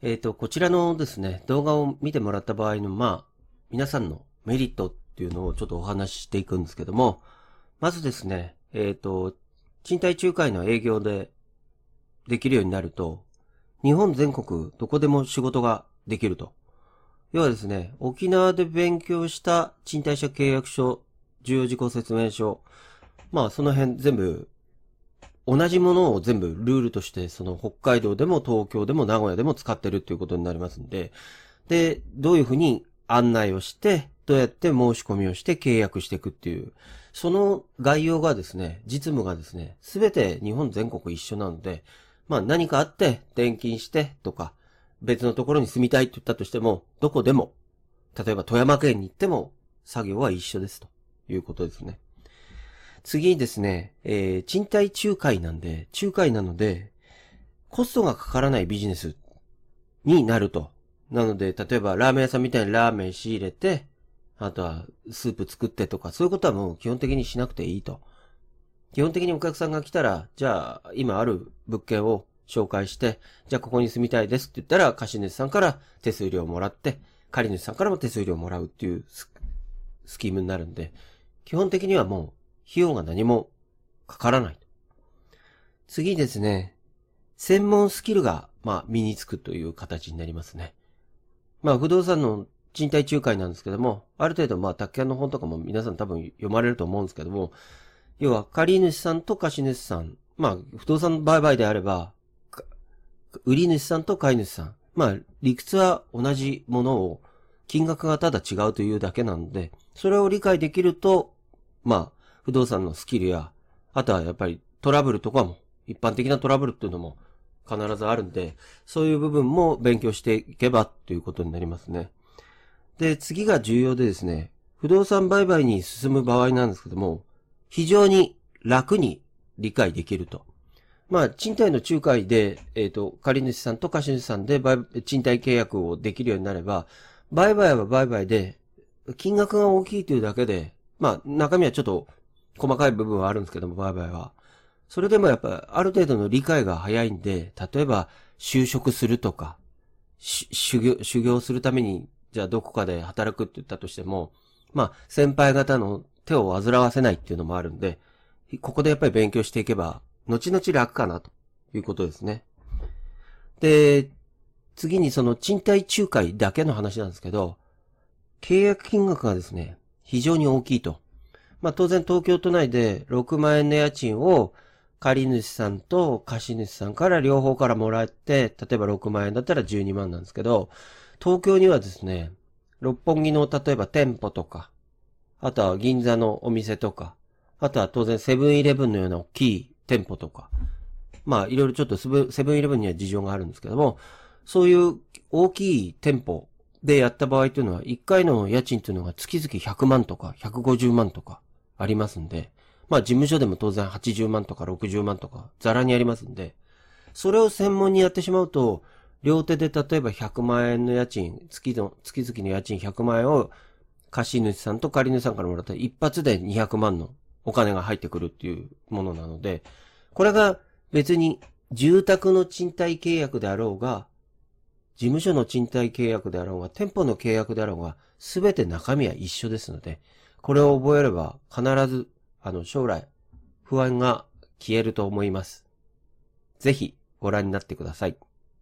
えっ、と、こちらのですね、動画を見てもらった場合の、まあ、皆さんのメリットっていうのをちょっとお話ししていくんですけども、まずですね、えっ、と、賃貸仲介の営業でできるようになると、日本全国どこでも仕事ができると。要はですね、沖縄で勉強した賃貸者契約書、重要事項説明書、まあその辺全部、同じものを全部ルールとして、その北海道でも東京でも名古屋でも使ってるっていうことになりますんで、で、どういうふうに案内をして、どうやって申し込みをして契約していくっていう、その概要がですね、実務がですね、すべて日本全国一緒なので、まあ何かあって転勤してとか、別のところに住みたいって言ったとしても、どこでも、例えば富山県に行っても作業は一緒ですということですね。次にですね、えー、賃貸仲介なんで、仲介なので、コストがかからないビジネスになると。なので、例えばラーメン屋さんみたいにラーメン仕入れて、あとはスープ作ってとか、そういうことはもう基本的にしなくていいと。基本的にお客さんが来たら、じゃあ、今ある物件を紹介して、じゃあここに住みたいですって言ったら、貸主さんから手数料をもらって、借り主さんからも手数料をもらうっていうスキームになるんで、基本的にはもう、費用が何もかからない。次ですね、専門スキルが、まあ、身につくという形になりますね。まあ、不動産の賃貸仲介なんですけども、ある程度、まあ、宅建の本とかも皆さん多分読まれると思うんですけども、要は、借主さんと貸主さん、まあ、不動産売買であれば、売り主さんと買い主さん。まあ、理屈は同じものを、金額がただ違うというだけなので、それを理解できると、まあ、不動産のスキルや、あとはやっぱりトラブルとかも、一般的なトラブルっていうのも必ずあるんで、そういう部分も勉強していけばということになりますね。で、次が重要でですね、不動産売買に進む場合なんですけども、非常に楽に理解できると。まあ、賃貸の仲介で、えっ、ー、と、借主さんと貸主さんで賃貸契約をできるようになれば、売買は売買で、金額が大きいというだけで、まあ、中身はちょっと細かい部分はあるんですけども、売買は。それでもやっぱ、ある程度の理解が早いんで、例えば、就職するとか、修行、修行するために、じゃあどこかで働くって言ったとしても、まあ、先輩方の手を煩わせないっていうのもあるんで、ここでやっぱり勉強していけば、後々楽かなということですね。で、次にその賃貸仲介だけの話なんですけど、契約金額がですね、非常に大きいと。まあ当然東京都内で6万円の家賃を借り主さんと貸主さんから両方からもらって、例えば6万円だったら12万なんですけど、東京にはですね、六本木の例えば店舗とか、あとは銀座のお店とか、あとは当然セブンイレブンのような大きい店舗とか、まあいろいろちょっとセブンイレブンには事情があるんですけども、そういう大きい店舗でやった場合というのは、1回の家賃というのが月々100万とか150万とかありますんで、まあ事務所でも当然80万とか60万とかザラにありますんで、それを専門にやってしまうと、両手で例えば100万円の家賃、月の、月々の家賃100万円を貸主さんと借り主さんからもらった一発で200万のお金が入ってくるっていうものなので、これが別に住宅の賃貸契約であろうが、事務所の賃貸契約であろうが、店舗の契約であろうが、すべて中身は一緒ですので、これを覚えれば必ず、あの、将来、不安が消えると思います。ぜひご覧になってください。